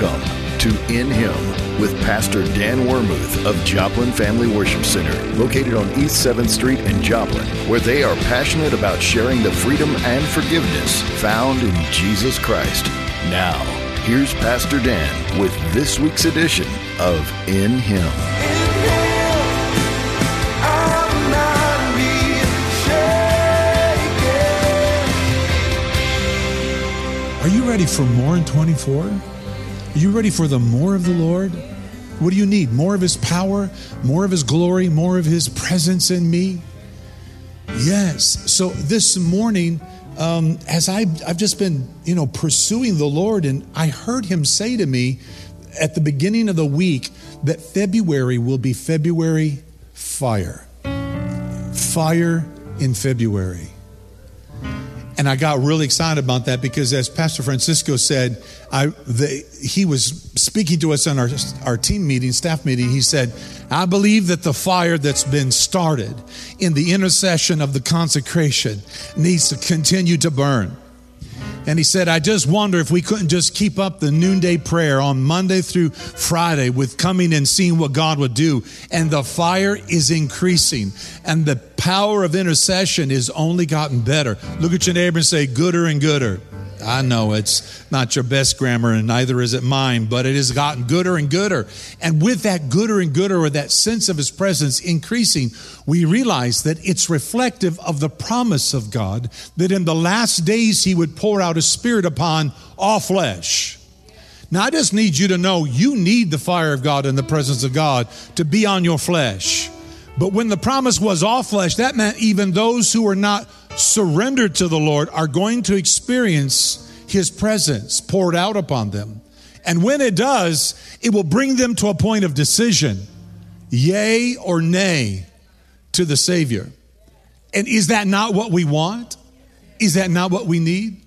Welcome to In Him with Pastor Dan Wermuth of Joplin Family Worship Center, located on East 7th Street in Joplin, where they are passionate about sharing the freedom and forgiveness found in Jesus Christ. Now, here's Pastor Dan with this week's edition of In Him. Are you ready for more in 24? Are you ready for the more of the Lord? What do you need? More of His power, more of His glory, more of His presence in me? Yes. So this morning, um, as I, I've just been, you know, pursuing the Lord, and I heard Him say to me at the beginning of the week that February will be February fire. Fire in February. And I got really excited about that because, as Pastor Francisco said, I, the, he was speaking to us in our, our team meeting, staff meeting. He said, I believe that the fire that's been started in the intercession of the consecration needs to continue to burn. And he said, I just wonder if we couldn't just keep up the noonday prayer on Monday through Friday with coming and seeing what God would do. And the fire is increasing, and the power of intercession is only gotten better. Look at your neighbor and say, gooder and gooder. I know it's not your best grammar, and neither is it mine, but it has gotten gooder and gooder. And with that gooder and gooder, or that sense of His presence increasing, we realize that it's reflective of the promise of God that in the last days He would pour out His Spirit upon all flesh. Now, I just need you to know you need the fire of God and the presence of God to be on your flesh. But when the promise was all flesh, that meant even those who were not surrendered to the Lord are going to experience His presence poured out upon them. And when it does, it will bring them to a point of decision yea or nay to the Savior. And is that not what we want? Is that not what we need?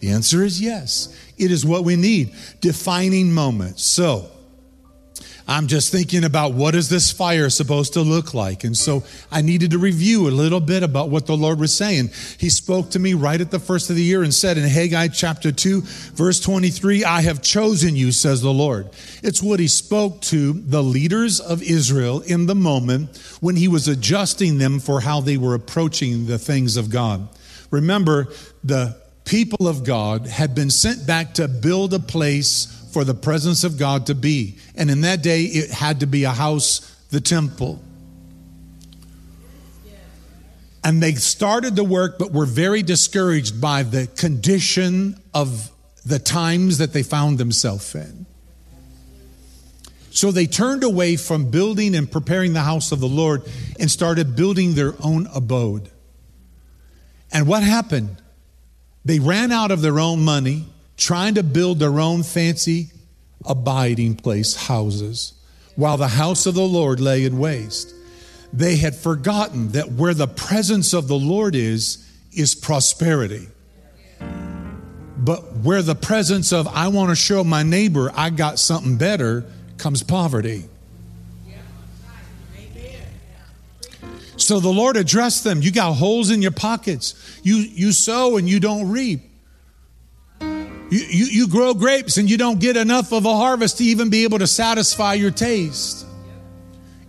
The answer is yes. It is what we need. Defining moments. So, I'm just thinking about what is this fire supposed to look like? And so I needed to review a little bit about what the Lord was saying. He spoke to me right at the first of the year and said in Haggai chapter 2, verse 23, I have chosen you, says the Lord. It's what he spoke to the leaders of Israel in the moment when he was adjusting them for how they were approaching the things of God. Remember, the people of God had been sent back to build a place for the presence of God to be. And in that day, it had to be a house, the temple. And they started the work, but were very discouraged by the condition of the times that they found themselves in. So they turned away from building and preparing the house of the Lord and started building their own abode. And what happened? They ran out of their own money trying to build their own fancy abiding place houses, while the house of the Lord lay in waste. They had forgotten that where the presence of the Lord is, is prosperity. But where the presence of, I want to show my neighbor I got something better, comes poverty. So the Lord addressed them. You got holes in your pockets. You, you sow and you don't reap. You, you, grow grapes and you don't get enough of a harvest to even be able to satisfy your taste.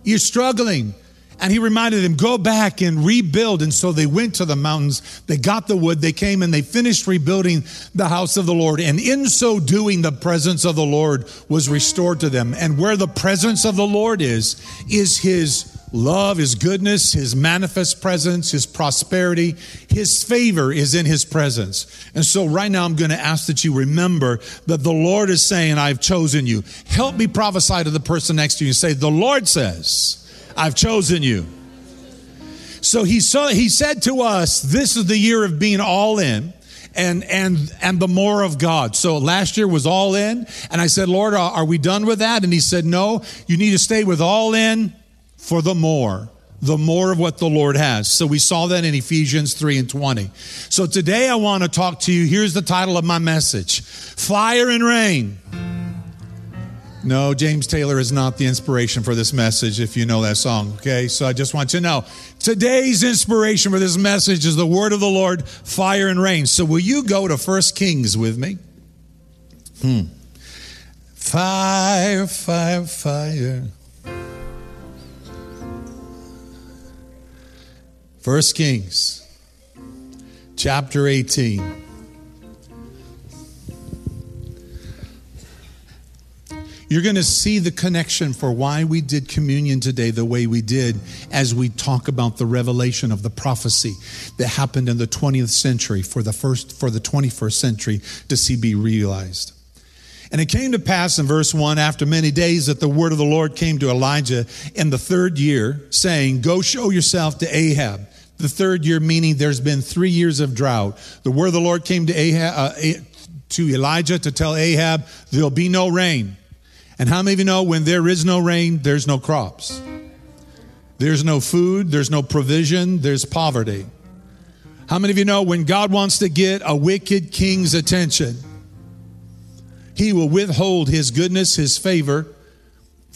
You're struggling. And he reminded them, go back and rebuild. And so they went to the mountains, they got the wood, they came and they finished rebuilding the house of the Lord. And in so doing, the presence of the Lord was restored to them. And where the presence of the Lord is, is his love, His goodness, His manifest presence, His prosperity, His favor is in His presence. And so right now I'm going to ask that you remember that the Lord is saying, I've chosen you. Help me prophesy to the person next to you and say, The Lord says, I've chosen you. So he saw, he said to us, this is the year of being all in and and and the more of God. So last year was all in, and I said, Lord, are, are we done with that? And He said, No, you need to stay with all in for the more the more of what the Lord has. So we saw that in Ephesians 3 and 20. So today I want to talk to you. Here's the title of my message Fire and Rain. No, James Taylor is not the inspiration for this message, if you know that song, okay? So I just want you to know today's inspiration for this message is the word of the Lord, fire and rain. So will you go to First Kings with me? Hmm. Fire, fire, fire. First Kings, chapter 18. You're going to see the connection for why we did communion today the way we did as we talk about the revelation of the prophecy that happened in the 20th century for the first for the 21st century to see be realized. And it came to pass in verse 1 after many days that the word of the Lord came to Elijah in the third year, saying, Go show yourself to Ahab. The third year, meaning there's been three years of drought. The word of the Lord came to, Ahab, uh, to Elijah to tell Ahab, There'll be no rain. And how many of you know when there is no rain, there's no crops? There's no food, there's no provision, there's poverty. How many of you know when God wants to get a wicked king's attention, he will withhold his goodness, his favor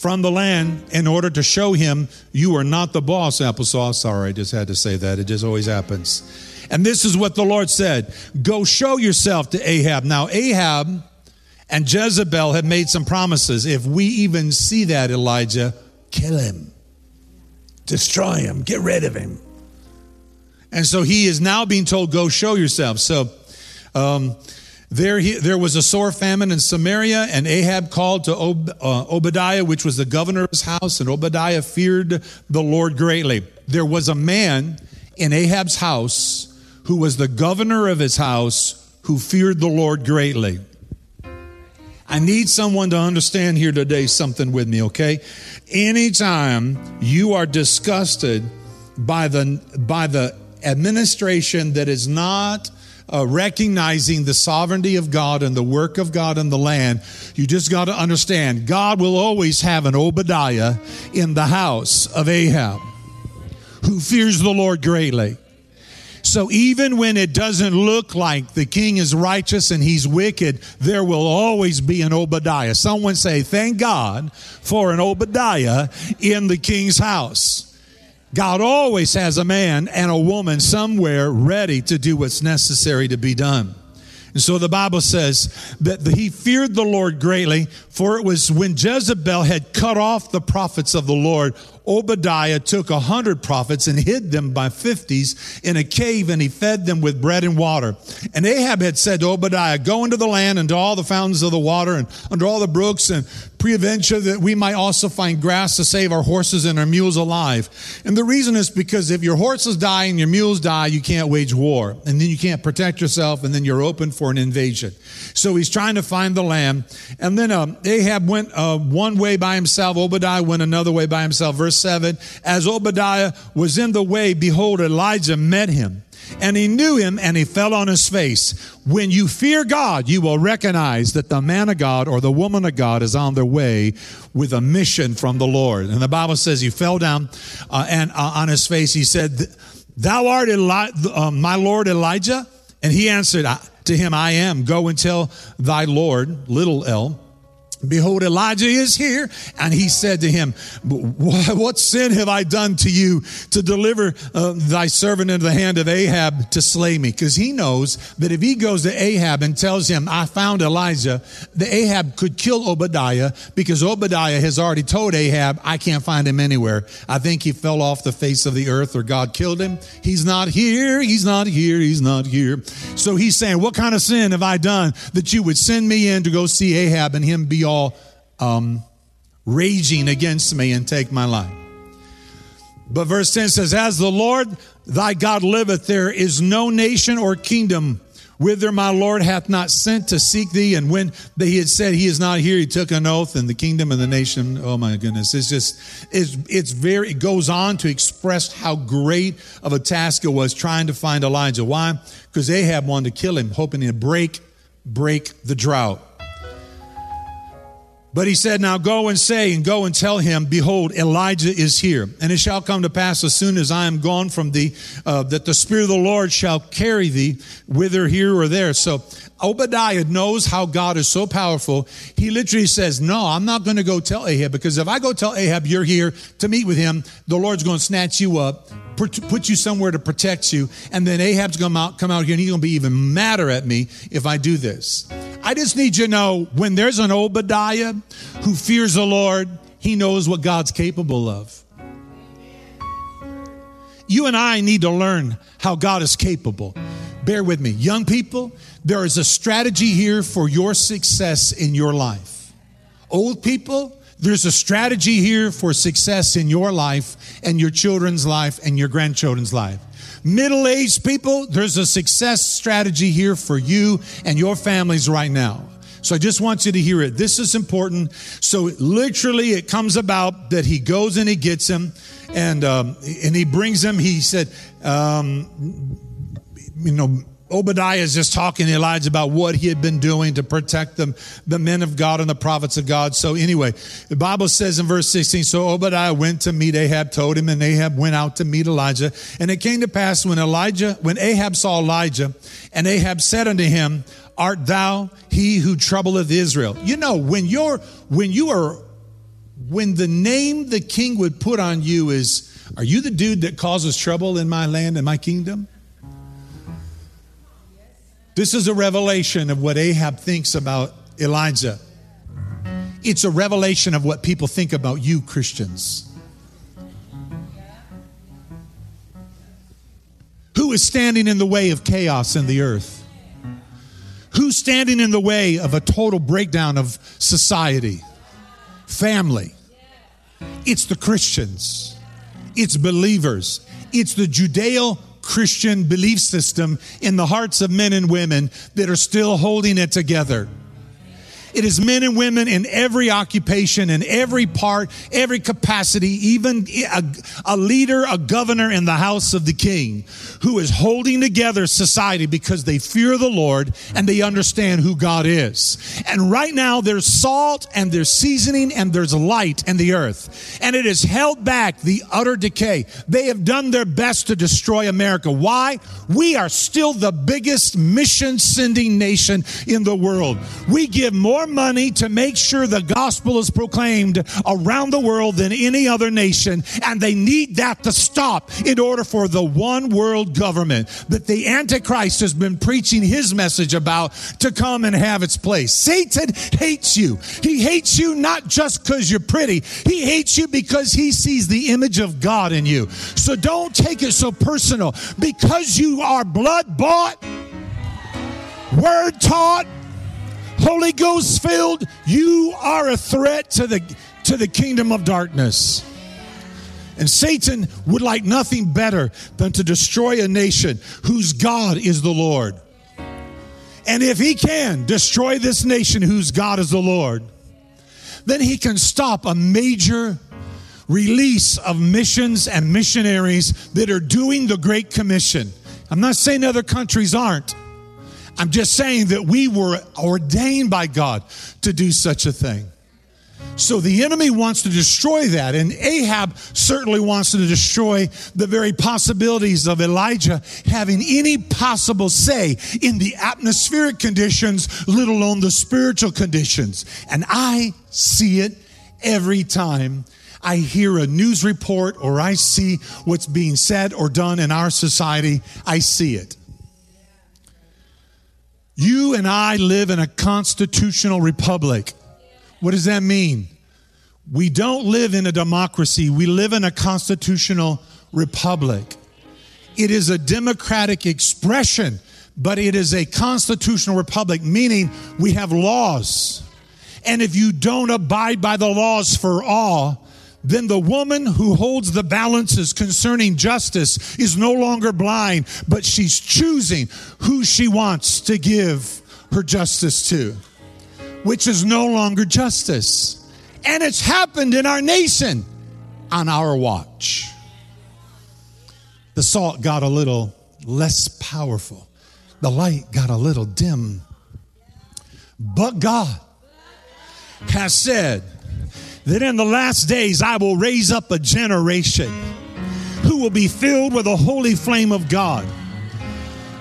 from the land in order to show him you are not the boss, applesauce. Sorry, I just had to say that. It just always happens. And this is what the Lord said Go show yourself to Ahab. Now, Ahab and Jezebel had made some promises. If we even see that, Elijah, kill him, destroy him, get rid of him. And so he is now being told, Go show yourself. So um, there, he, there was a sore famine in Samaria, and Ahab called to Ob, uh, Obadiah, which was the governor of his house, and Obadiah feared the Lord greatly. There was a man in Ahab's house who was the governor of his house who feared the Lord greatly. I need someone to understand here today something with me, okay? Anytime you are disgusted by the by the administration that is not uh, recognizing the sovereignty of God and the work of God in the land, you just got to understand God will always have an Obadiah in the house of Ahab who fears the Lord greatly. So even when it doesn't look like the king is righteous and he's wicked, there will always be an Obadiah. Someone say, Thank God for an Obadiah in the king's house. God always has a man and a woman somewhere ready to do what's necessary to be done. And so the Bible says that he feared the Lord greatly, for it was when Jezebel had cut off the prophets of the Lord Obadiah took a hundred prophets and hid them by fifties in a cave, and he fed them with bread and water. And Ahab had said to Obadiah, Go into the land and to all the fountains of the water and under all the brooks, and preadventure that we might also find grass to save our horses and our mules alive. And the reason is because if your horses die and your mules die, you can't wage war, and then you can't protect yourself, and then you're open for an invasion. So he's trying to find the land. And then um, Ahab went uh, one way by himself, Obadiah went another way by himself. Verse 7 As Obadiah was in the way, behold, Elijah met him. And he knew him and he fell on his face. When you fear God, you will recognize that the man of God or the woman of God is on their way with a mission from the Lord. And the Bible says he fell down uh, and uh, on his face he said, Thou art Eli- uh, my Lord Elijah? And he answered to him, I am. Go and tell thy Lord, little L, Behold, Elijah is here. And he said to him, What sin have I done to you to deliver uh, thy servant into the hand of Ahab to slay me? Because he knows that if he goes to Ahab and tells him, I found Elijah, the Ahab could kill Obadiah because Obadiah has already told Ahab, I can't find him anywhere. I think he fell off the face of the earth or God killed him. He's not here. He's not here. He's not here. So he's saying, What kind of sin have I done that you would send me in to go see Ahab and him be all um, raging against me and take my life. But verse 10 says, As the Lord thy God liveth, there is no nation or kingdom whither my Lord hath not sent to seek thee. And when he had said he is not here, he took an oath, and the kingdom and the nation, oh my goodness, it's just, it's, it's very, it goes on to express how great of a task it was trying to find Elijah. Why? Because Ahab wanted to kill him, hoping to break, break the drought. But he said, Now go and say, and go and tell him, Behold, Elijah is here. And it shall come to pass as soon as I am gone from thee, uh, that the Spirit of the Lord shall carry thee whither, here, or there. So Obadiah knows how God is so powerful. He literally says, No, I'm not going to go tell Ahab, because if I go tell Ahab you're here to meet with him, the Lord's going to snatch you up, put you somewhere to protect you, and then Ahab's going to come out here and he's going to be even madder at me if I do this. I just need you to know when there's an Obadiah who fears the Lord, he knows what God's capable of. You and I need to learn how God is capable. Bear with me. Young people, there is a strategy here for your success in your life. Old people, there's a strategy here for success in your life and your children's life and your grandchildren's life. Middle aged people, there's a success strategy here for you and your families right now. So I just want you to hear it. This is important. So literally, it comes about that he goes and he gets him, and um, and he brings him. He said, um, you know, Obadiah is just talking to Elijah about what he had been doing to protect them, the men of God and the prophets of God. So anyway, the Bible says in verse 16, so Obadiah went to meet Ahab, told him, and Ahab went out to meet Elijah. And it came to pass when Elijah, when Ahab saw Elijah, and Ahab said unto him, Art thou he who troubleth Israel? You know, when you're, when you are, when the name the king would put on you is, are you the dude that causes trouble in my land and my kingdom? This is a revelation of what Ahab thinks about Elijah. It's a revelation of what people think about you, Christians. Who is standing in the way of chaos in the earth? Who's standing in the way of a total breakdown of society, family? It's the Christians, it's believers, it's the Judeo Christian belief system in the hearts of men and women that are still holding it together. It is men and women in every occupation, in every part, every capacity, even a, a, leader, a governor in the house of the king, who is holding together society because they fear the Lord and they understand who God is. And right now, there's salt and there's seasoning and there's light in the earth. And it has held back the utter decay. They have done their best to destroy America. Why? We are still the biggest mission sending nation in the world. We give more more money to make sure the gospel is proclaimed around the world than any other nation. And they need that to stop in order for the one world government that the Antichrist has been preaching his message about to come and have its place. Satan hates you. He hates you not just because you're pretty, he hates you because he sees the image of God in you. So don't take it so personal because you are blood bought, word taught, Holy Ghost filled, you are a threat to the, to the kingdom of darkness. And Satan would like nothing better than to destroy a nation whose God is the Lord. And if he can destroy this nation whose God is the Lord, then he can stop a major release of missions and missionaries that are doing the Great Commission. I'm not saying other countries aren't. I'm just saying that we were ordained by God to do such a thing. So the enemy wants to destroy that, and Ahab certainly wants to destroy the very possibilities of Elijah having any possible say in the atmospheric conditions, let alone the spiritual conditions. And I see it every time I hear a news report or I see what's being said or done in our society. I see it. You and I live in a constitutional republic. What does that mean? We don't live in a democracy, we live in a constitutional republic. It is a democratic expression, but it is a constitutional republic, meaning we have laws. And if you don't abide by the laws for all, then the woman who holds the balances concerning justice is no longer blind, but she's choosing who she wants to give her justice to, which is no longer justice. And it's happened in our nation on our watch. The salt got a little less powerful, the light got a little dim. But God has said, that in the last days I will raise up a generation who will be filled with the holy flame of God,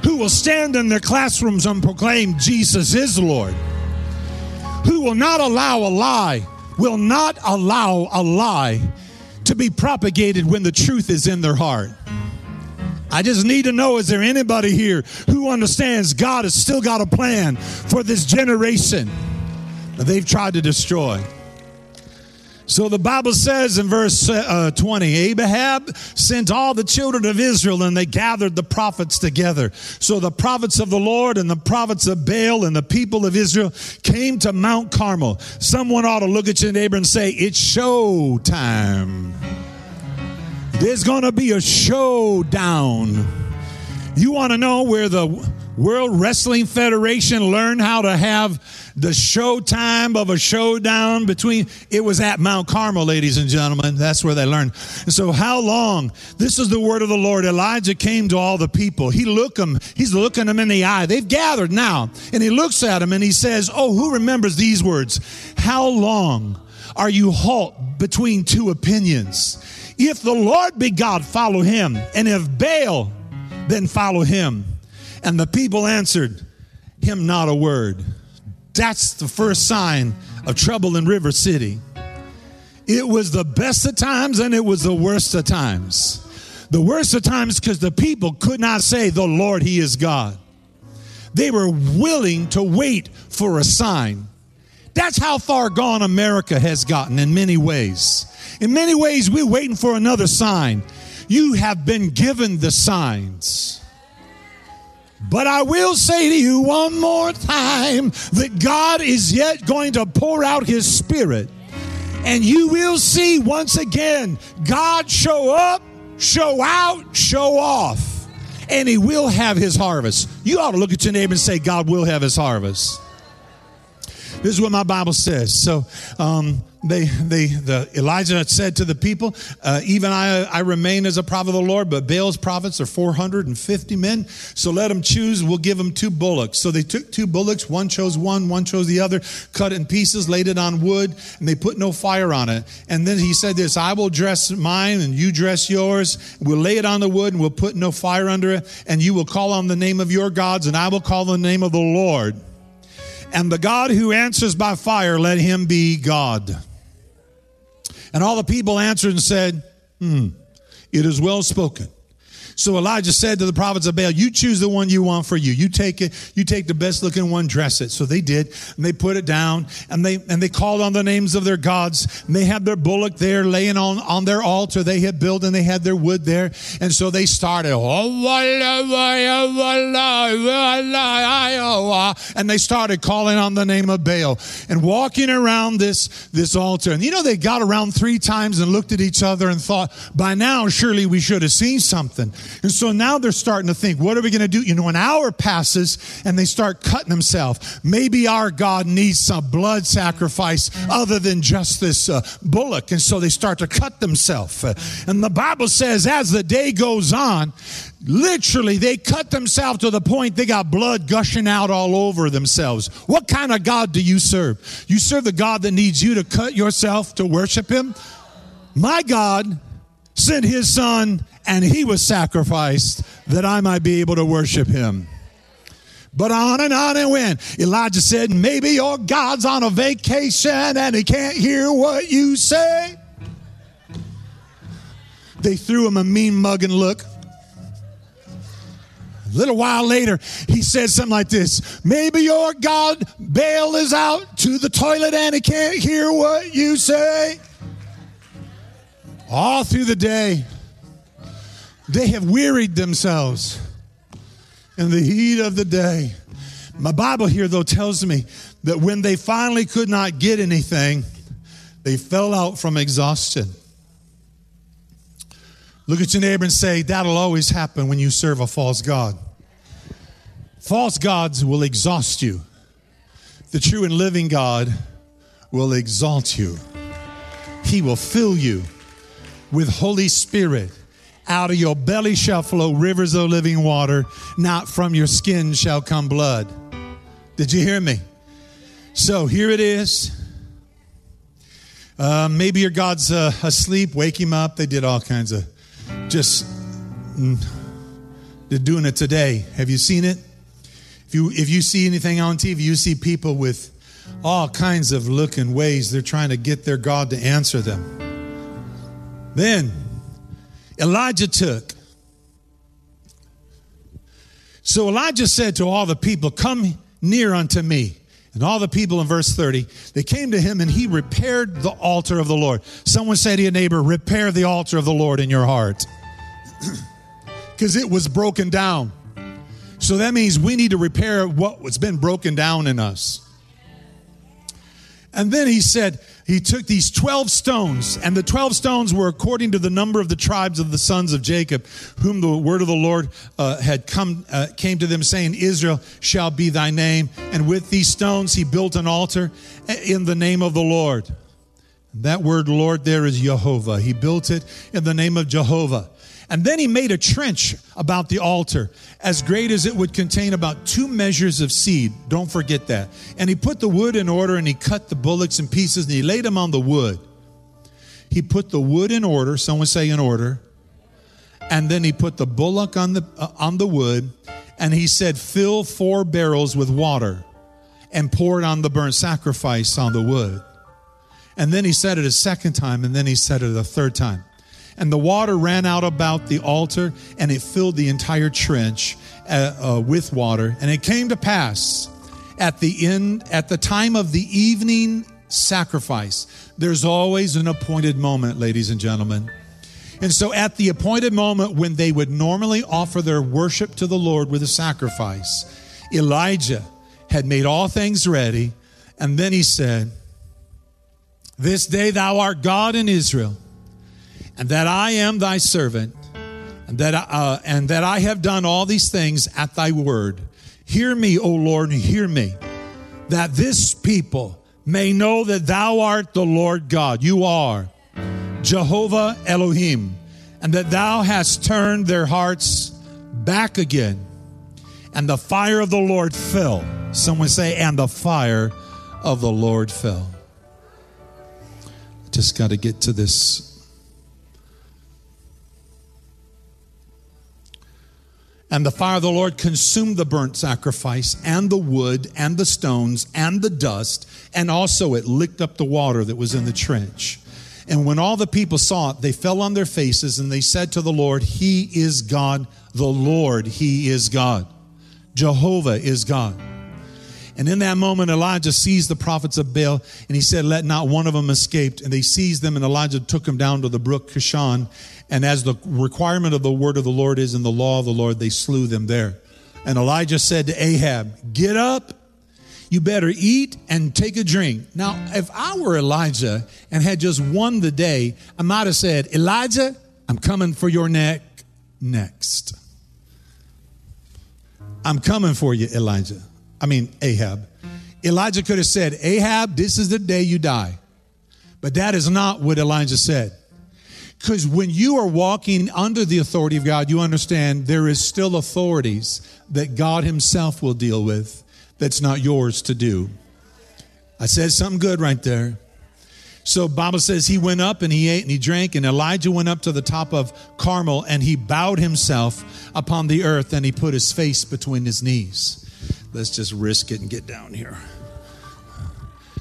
who will stand in their classrooms and proclaim Jesus is Lord, who will not allow a lie, will not allow a lie to be propagated when the truth is in their heart. I just need to know is there anybody here who understands God has still got a plan for this generation that they've tried to destroy? So the Bible says in verse uh, 20, Ahab sent all the children of Israel and they gathered the prophets together. So the prophets of the Lord and the prophets of Baal and the people of Israel came to Mount Carmel. Someone ought to look at your neighbor and say, It's show time. There's going to be a showdown. You want to know where the World Wrestling Federation learned how to have the showtime of a showdown between it was at Mount Carmel, ladies and gentlemen. That's where they learned. And so, how long? This is the word of the Lord. Elijah came to all the people. He look them. He's looking them in the eye. They've gathered now, and he looks at them and he says, "Oh, who remembers these words? How long are you halt between two opinions? If the Lord be God, follow Him, and if Baal, then follow Him." And the people answered him not a word. That's the first sign of trouble in River City. It was the best of times and it was the worst of times. The worst of times because the people could not say, The Lord, He is God. They were willing to wait for a sign. That's how far gone America has gotten in many ways. In many ways, we're waiting for another sign. You have been given the signs. But I will say to you one more time that God is yet going to pour out his spirit. And you will see once again God show up, show out, show off. And he will have his harvest. You ought to look at your neighbor and say, God will have his harvest. This is what my Bible says. So, um, they, they, the Elijah said to the people, uh, even I, I remain as a prophet of the Lord, but Baal's prophets are 450 men. So let them choose. We'll give them two bullocks. So they took two bullocks. One chose one, one chose the other, cut in pieces, laid it on wood, and they put no fire on it. And then he said this, I will dress mine and you dress yours. We'll lay it on the wood and we'll put no fire under it. And you will call on the name of your gods and I will call the name of the Lord. And the God who answers by fire, let him be God. And all the people answered and said, Hmm, it is well spoken. So Elijah said to the prophets of Baal, You choose the one you want for you. You take it, you take the best looking one, dress it. So they did, and they put it down, and they and they called on the names of their gods. And they had their bullock there laying on, on their altar they had built, and they had their wood there. And so they started, oh, and they started calling on the name of Baal and walking around this, this altar. And you know, they got around three times and looked at each other and thought, by now, surely we should have seen something. And so now they're starting to think, what are we going to do? You know, an hour passes and they start cutting themselves. Maybe our God needs some blood sacrifice other than just this uh, bullock. And so they start to cut themselves. And the Bible says, as the day goes on, literally they cut themselves to the point they got blood gushing out all over themselves. What kind of God do you serve? You serve the God that needs you to cut yourself to worship Him? My God sent His Son and he was sacrificed that I might be able to worship him. But on and on it went. Elijah said, Maybe your God's on a vacation and he can't hear what you say. They threw him a mean mugging look. A little while later, he said something like this Maybe your God, Baal, is out to the toilet and he can't hear what you say. All through the day, they have wearied themselves in the heat of the day. My Bible here, though, tells me that when they finally could not get anything, they fell out from exhaustion. Look at your neighbor and say, That'll always happen when you serve a false God. False gods will exhaust you, the true and living God will exalt you. He will fill you with Holy Spirit out of your belly shall flow rivers of living water, not from your skin shall come blood. Did you hear me? So here it is. Uh, maybe your God's uh, asleep, wake him up. They did all kinds of just, mm, they're doing it today. Have you seen it? If you, if you see anything on TV, you see people with all kinds of looking ways they're trying to get their God to answer them. Then Elijah took So Elijah said to all the people, Come near unto me. And all the people in verse 30, they came to him and he repaired the altar of the Lord. Someone say to your neighbor, Repair the altar of the Lord in your heart. Because it was broken down. So that means we need to repair what's been broken down in us. And then he said, he took these 12 stones, and the 12 stones were according to the number of the tribes of the sons of Jacob, whom the word of the Lord uh, had come, uh, came to them, saying, Israel shall be thy name. And with these stones he built an altar in the name of the Lord. That word Lord there is Jehovah. He built it in the name of Jehovah. And then he made a trench about the altar, as great as it would contain about two measures of seed. Don't forget that. And he put the wood in order and he cut the bullocks in pieces and he laid them on the wood. He put the wood in order, someone say in order. And then he put the bullock on the, uh, on the wood and he said, Fill four barrels with water and pour it on the burnt sacrifice on the wood. And then he said it a second time and then he said it a third time and the water ran out about the altar and it filled the entire trench uh, uh, with water. And it came to pass at the end, at the time of the evening sacrifice, there's always an appointed moment, ladies and gentlemen. And so, at the appointed moment when they would normally offer their worship to the Lord with a sacrifice, Elijah had made all things ready. And then he said, This day thou art God in Israel and that I am thy servant, and that, uh, and that I have done all these things at thy word. Hear me, O Lord, hear me, that this people may know that thou art the Lord God. You are Jehovah Elohim, and that thou hast turned their hearts back again. And the fire of the Lord fell. Someone say, and the fire of the Lord fell. Just got to get to this And the fire of the Lord consumed the burnt sacrifice and the wood and the stones and the dust, and also it licked up the water that was in the trench. And when all the people saw it, they fell on their faces and they said to the Lord, He is God, the Lord, He is God. Jehovah is God. And in that moment, Elijah seized the prophets of Baal and he said, Let not one of them escape. And they seized them, and Elijah took them down to the brook Kishon. And as the requirement of the word of the Lord is in the law of the Lord, they slew them there. And Elijah said to Ahab, Get up, you better eat and take a drink. Now, if I were Elijah and had just won the day, I might have said, Elijah, I'm coming for your neck next. I'm coming for you, Elijah. I mean, Ahab. Elijah could have said, Ahab, this is the day you die. But that is not what Elijah said. Because when you are walking under the authority of God, you understand there is still authorities that God Himself will deal with that's not yours to do. I said something good right there. So Bible says he went up and he ate and he drank, and Elijah went up to the top of Carmel and he bowed himself upon the earth and he put his face between his knees. Let's just risk it and get down here.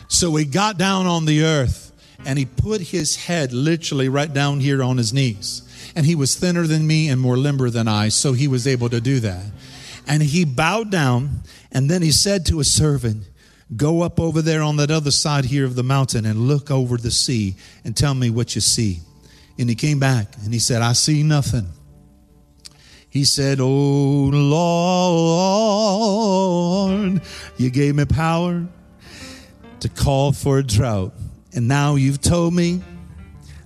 So he got down on the earth and he put his head literally right down here on his knees. And he was thinner than me and more limber than I, so he was able to do that. And he bowed down and then he said to his servant, Go up over there on that other side here of the mountain and look over the sea and tell me what you see. And he came back and he said, I see nothing. He said, Oh Lord, you gave me power to call for a drought. And now you've told me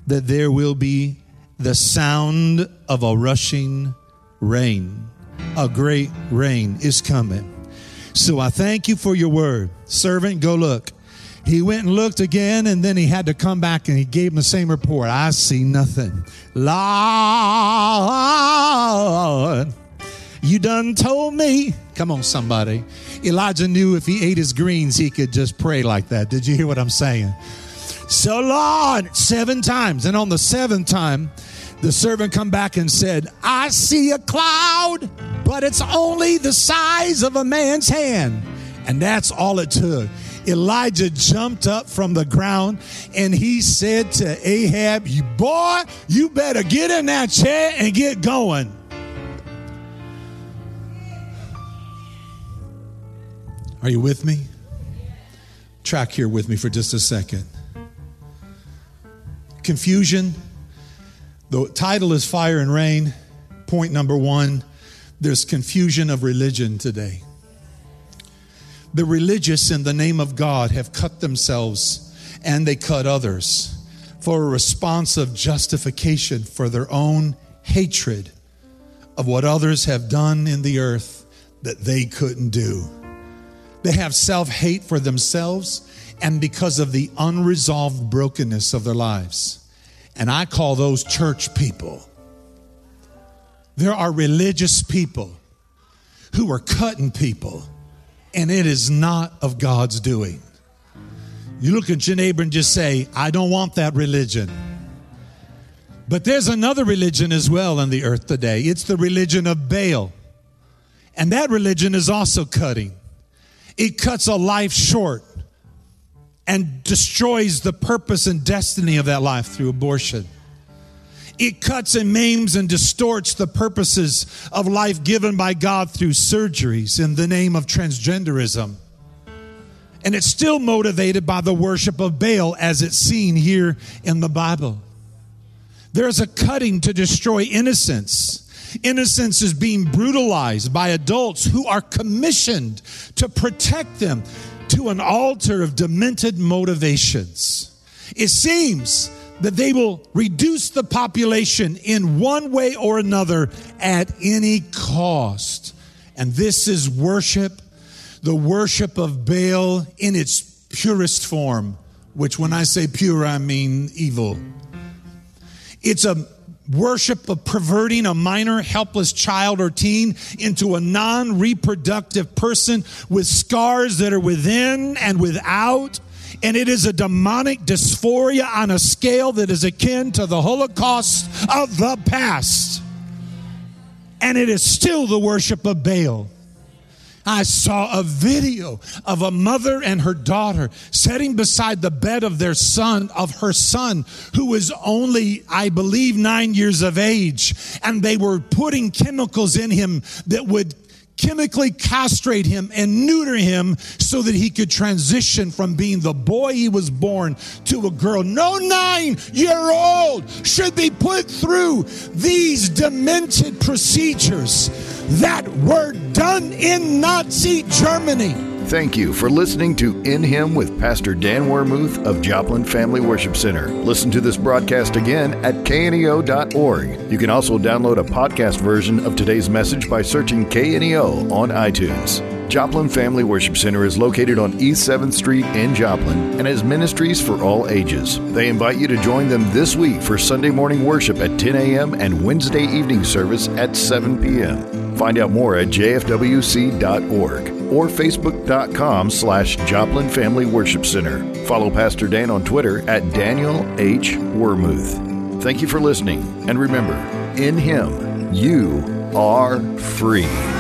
that there will be the sound of a rushing rain. A great rain is coming. So I thank you for your word. Servant, go look. He went and looked again, and then he had to come back and he gave him the same report. I see nothing. Lord, you done told me. Come on, somebody. Elijah knew if he ate his greens, he could just pray like that. Did you hear what I'm saying? So, Lord, seven times. And on the seventh time, the servant come back and said, I see a cloud, but it's only the size of a man's hand. And that's all it took. Elijah jumped up from the ground and he said to Ahab, You boy, you better get in that chair and get going. Are you with me? Track here with me for just a second. Confusion. The title is Fire and Rain. Point number one there's confusion of religion today. The religious, in the name of God, have cut themselves and they cut others for a response of justification for their own hatred of what others have done in the earth that they couldn't do. They have self hate for themselves and because of the unresolved brokenness of their lives. And I call those church people. There are religious people who are cutting people, and it is not of God's doing. You look at your neighbor and just say, I don't want that religion. But there's another religion as well on the earth today. It's the religion of Baal. And that religion is also cutting. It cuts a life short and destroys the purpose and destiny of that life through abortion. It cuts and maims and distorts the purposes of life given by God through surgeries in the name of transgenderism. And it's still motivated by the worship of Baal as it's seen here in the Bible. There's a cutting to destroy innocence. Innocence is being brutalized by adults who are commissioned to protect them to an altar of demented motivations. It seems that they will reduce the population in one way or another at any cost. And this is worship, the worship of Baal in its purest form, which when I say pure, I mean evil. It's a worship of perverting a minor, helpless child or teen into a non reproductive person with scars that are within and without. And it is a demonic dysphoria on a scale that is akin to the Holocaust of the past. And it is still the worship of Baal. I saw a video of a mother and her daughter sitting beside the bed of their son, of her son, who was only, I believe, nine years of age. And they were putting chemicals in him that would chemically castrate him and neuter him so that he could transition from being the boy he was born to a girl. No nine year old should be put through these demented procedures that were done in Nazi Germany. Thank you for listening to In Him with Pastor Dan Wermuth of Joplin Family Worship Center. Listen to this broadcast again at kneo.org. You can also download a podcast version of today's message by searching KNEO on iTunes. Joplin Family Worship Center is located on East 7th Street in Joplin and has ministries for all ages. They invite you to join them this week for Sunday morning worship at 10 a.m. and Wednesday evening service at 7 p.m. Find out more at jfwc.org or facebook.com slash Joplin Family Worship Center. Follow Pastor Dan on Twitter at Daniel H. Wermuth. Thank you for listening, and remember, in Him, you are free.